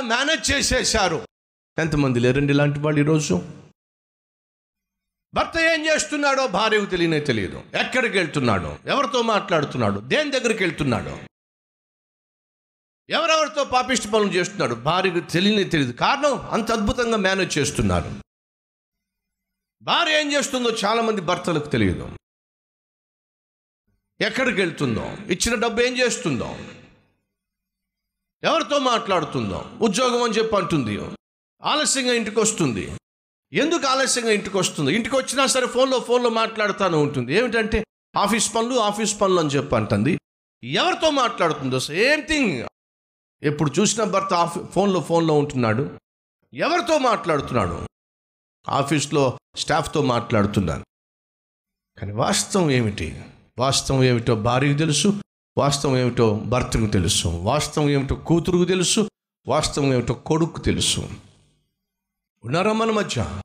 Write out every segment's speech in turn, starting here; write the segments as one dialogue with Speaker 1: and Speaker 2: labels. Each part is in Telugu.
Speaker 1: మేనేజ్ చేసేశారు. ఎంతమంది లేరండి ఇలాంటి వాళ్ళు ఈరోజు? భర్త ఏం చేస్తున్నాడో భార్యకు తెలియనే తెలియదు. ఎక్కడికి వెళ్తున్నాడో? ఎవరితో మాట్లాడుతున్నాడు? దేని దగ్గరికి వెళ్తున్నాడో? ఎవరెవరితో పాపిష్టి పనులు చేస్తున్నాడు? భార్యకు తెలియనే తెలియదు. కారణం అంత అద్భుతంగా మేనేజ్ చేస్తున్నారు. భార్య ఏం చేస్తుందో చాలా మంది భర్తలకు తెలియదు. ఎక్కడికి వెళ్తుందో? ఇచ్చిన డబ్బు ఏం చేస్తుందో? ఎవరితో మాట్లాడుతుందో? ఉద్యోగం అని చెప్పి అంటుంది. ఆలస్యంగా ఇంటికి వస్తుంది ఎందుకు ఆలస్యంగా ఇంటికి వస్తుంది ఇంటికి వచ్చినా సరే ఫోన్లో ఫోన్లో మాట్లాడుతూనే ఉంటుంది. ఏమిటంటే ఆఫీస్ పనులు ఆఫీస్ పనులు అని చెప్పి అంటుంది. ఎవరితో మాట్లాడుతుందో? Same thing. ఎప్పుడు చూసిన భర్త ఆఫీ ఫోన్లో ఫోన్లో ఉంటున్నాడు. ఎవరితో మాట్లాడుతున్నాడు? ఆఫీస్లో స్టాఫ్తో మాట్లాడుతున్నాను కానీ వాస్తవం ఏమిటి? వాస్తవం ఏమిటో భార్యకు తెలుసు. వాస్తవం ఏమిటో భర్తకు తెలుసు. వాస్తవం ఏమిటో కూతురుకు తెలుసు. వాస్తవం ఏమిటో కొడుకు తెలుసు. ఉన్నారా మన మధ్య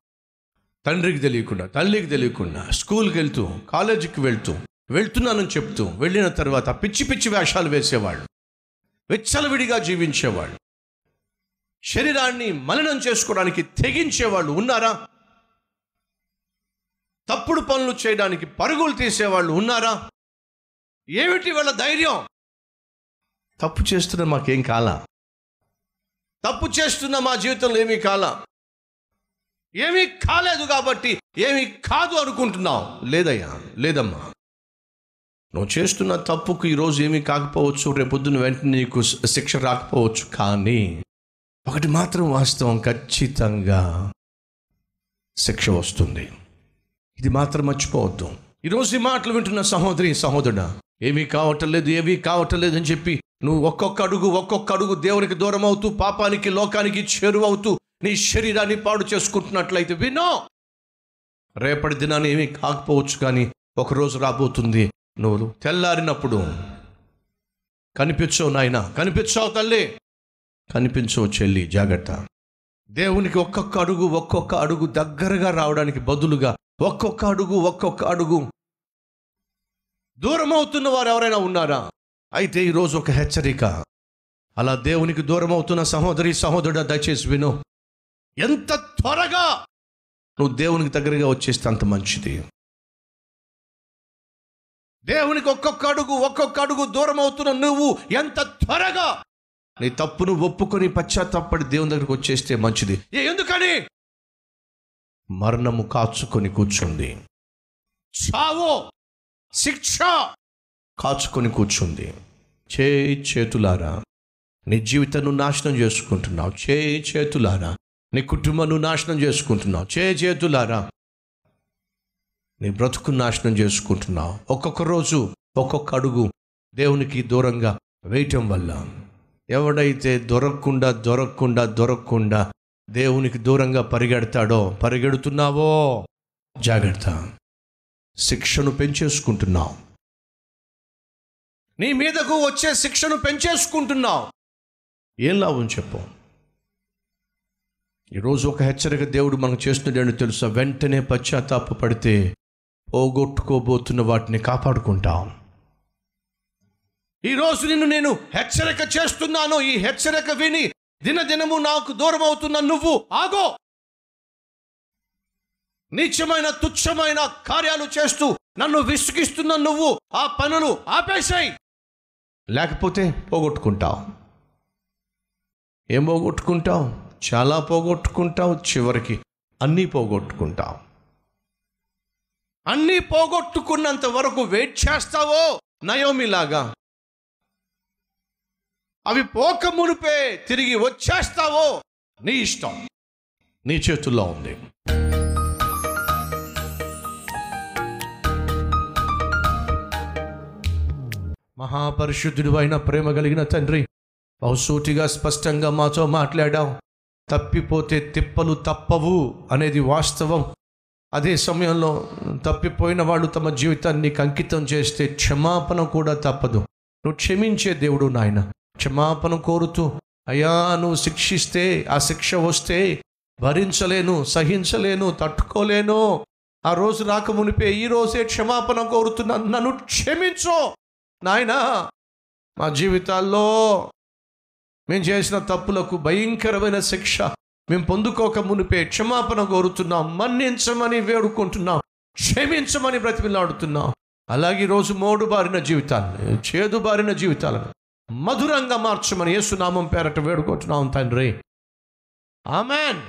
Speaker 1: తండ్రికి తెలియకుండా తల్లికి తెలియకుండా స్కూల్కి వెళ్తూ కాలేజీకి వెళ్తూ వెళ్తున్నానని చెప్తూ వెళ్ళిన తర్వాత పిచ్చి పిచ్చి వేషాలు వేసేవాళ్ళు. విచ్చలవిడిగా జీవించేవాళ్ళు. శరీరాన్ని మలినం చేసుకోవడానికి తెగించేవాళ్ళు ఉన్నారా? తప్పుడు పనులు చేయడానికి పరుగులు తీసేవాళ్ళు ఉన్నారా? ఏమిటి వాళ్ళ ధైర్యం? తప్పు చేస్తున్న మాకేం కాల? తప్పు చేస్తున్న మా జీవితంలో ఏమీ కాల? ఏమీ కాలేదు కాబట్టి ఏమీ కాదు అనుకుంటున్నావు? లేదయ్యా లేదమ్మా. నువ్వు చేస్తున్న తప్పుకు ఈరోజు ఏమీ కాకపోవచ్చు రేపొద్దున వెంటనే నీకు శిక్ష రాకపోవచ్చు కానీ ఒకటి మాత్రం వాస్తవం ఖచ్చితంగా శిక్ష వస్తుంది. ఇది మాత్రం మర్చిపోవద్దు. ఈరోజు ఈ మాటలు వింటున్న సహోదరి సహోదరుడా ఏమీ కావటం లేదు ఏమీ కావటం లేదు అని చెప్పి నువ్వు ఒక్కొక్క అడుగు ఒక్కొక్క అడుగు దేవునికి దూరం అవుతూ పాపానికి లోకానికి చేరువవుతూ నీ శరీరాన్ని పాడు చేసుకుంటున్నట్లయితే వినో రేపటి దినాన్ని ఏమీ కాకపోవచ్చు కానీ ఒకరోజు రాబోతుంది. నువ్వు తెల్లారినప్పుడు కనిపించవు నాయన కనిపించావు తల్లి కనిపించవు చెల్లి జాగ్రత్త. దేవునికి ఒక్కొక్క అడుగు ఒక్కొక్క అడుగు దగ్గరగా రావడానికి బదులుగా ఒక్కొక్క అడుగు ఒక్కొక్క అడుగు దూరం అవుతున్న వారు ఎవరైనా ఉన్నారా? అయితే ఈరోజు ఒక హెచ్చరిక. అలా దేవునికి దూరం అవుతున్న సహోదరి సహోదరుడు దయచేసి విను. ఎంత త్వరగా నువ్వు దేవునికి దగ్గరగా వచ్చేస్తే అంత మంచిది. దేవునికి ఒక్కొక్క అడుగు ఒక్కొక్క అడుగు దూరం అవుతున్న నువ్వు ఎంత త్వరగా నీ తప్పును ఒప్పుకొని పశ్చాత్తాపడి దేవుని దగ్గరికి వచ్చేస్తే మంచిది. ఎందుకని? మరణము కాచుకొని కూర్చుంది. చావో! శిక్ష! కాచుకొని కూర్చుంది. చే చేతులారా నీ జీవితాన్ని నాశనం చేసుకుంటున్నావు. చే చేతులారా నీ కుటుంబాన్ని నాశనం చేసుకుంటున్నావు. చే చేతులారా నీ బ్రతుకు నాశనం చేసుకుంటున్నావు. ఒక్కొక్క రోజు ఒక్కొక్క అడుగు దేవునికి దూరంగా వేయటం వల్ల ఎవడైతే దొరకకుండా దొరకకుండా దొరకకుండా దేవునికి దూరంగా పరిగెడతాడో పరిగెడుతున్నావో జాగ్రత్త. శిక్షను పెంచేసుకుంటున్నావు. నీ మీదకు వచ్చే శిక్షను పెంచేసుకుంటున్నావు. ఏం లాభం చెప్పు. ఈరోజు ఒక హెచ్చరిక దేవుడు మనకు చేస్తున్నాడని తెలుసా? వెంటనే పశ్చాత్తాప పడితే పోగొట్టుకోబోతున్న వాటిని కాపాడుకుంటాం. ఈరోజు నిన్ను నేను హెచ్చరిక చేస్తున్నాను. ఈ హెచ్చరిక విని దినదినము నాకు దూరం అవుతున్న నువ్వు ఆగో. నీచమైన తుచ్చమైన కార్యాలు చేస్తూ నన్ను విసిగిస్తున్న నువ్వు ఆ పనులు ఆపేశాయి. లేకపోతే పోగొట్టుకుంటావు. ఏం పోగొట్టుకుంటావు? చాలా పోగొట్టుకుంటావు చివరికి అన్నీ పోగొట్టుకుంటావు. అన్నీ పోగొట్టుకున్నంత వరకు వెయిట్ చేస్తావో? నయోమిలాగా. అవి పోక మునిపే తిరిగి వచ్చేస్తావో? నీ ఇష్టం. నీ చేతుల్లో ఉంది. మహాపరిశుద్ధుడు అయిన ప్రేమ కలిగిన తండ్రి బహుసూటిగా స్పష్టంగా మాతో మాట్లాడావు. తప్పిపోతే తిప్పలు తప్పవు అనేది వాస్తవం. అదే సమయంలో తప్పిపోయిన వాళ్ళు తమ జీవితాన్ని అంకితం చేస్తే క్షమాపణ కూడా తప్పదు. నువ్వు క్షమించే దేవుడు నాయన. క్షమాపణ కోరుతూ అయ్యా నువ్వు శిక్షిస్తే ఆ శిక్ష వస్తే భరించలేను సహించలేను తట్టుకోలేను. ఆ రోజు రాక మునిపే ఈ రోజే క్షమాపణ కోరుతున్నా. నన్ను క్షమించు. నాయనా మా జీవితాల్లో మేము చేసిన తప్పులకు భయంకరమైన శిక్ష మేము పొందుకోక మునిపే క్షమాపణ కోరుతున్నాం మన్నించమని వేడుకుంటున్నాం క్షమించమని బ్రతిమిలాడుతున్నాం. అలాగే ఈరోజు మోడు బారిన జీవితాన్ని చేదు బారిన జీవితాలను మధురంగా మార్చమని యేసునామం పేరట వేడుకుంటున్నాం తండ్రి. ఆమెన్.